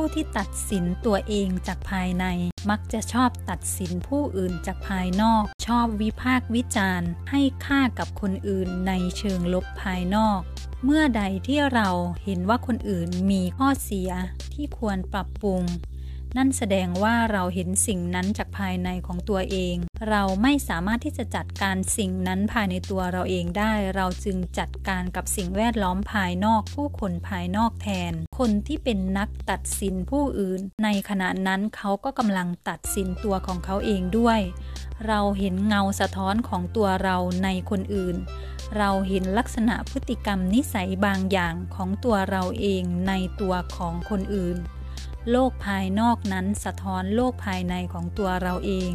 ผู้ที่ตัดสินตัวเองจากภายใน มักจะชอบตัดสินผู้อื่นจากภายนอก ชอบวิพากษ์วิจารณ์ ให้ค่ากับคนอื่นในเชิงลบภายนอก เมื่อใดที่เราเห็นว่าคนอื่นมีข้อเสียที่ควรปรับปรุง นั่นแสดงว่าเราเห็นสิ่งนั้นจากภายในของตัวเอง เราไม่สามารถที่จะจัดการสิ่งนั้นภายในตัวเราเองได้ เราจึงจัดการกับสิ่งแวดล้อมภายนอก ผู้คนภายนอกแทน คนที่เป็นนักตัดสินผู้อื่น ในขณะนั้นเขาก็กำลังตัดสินตัวของเขาเองด้วย เราเห็นเงาสะท้อนของตัวเราในคนอื่น เราเห็นลักษณะพฤติกรรมนิสัยบางอย่างของตัวเราเองในตัวของคนอื่น โลกภายนอกนั้นสะท้อนโลกภายในของตัวเราเอง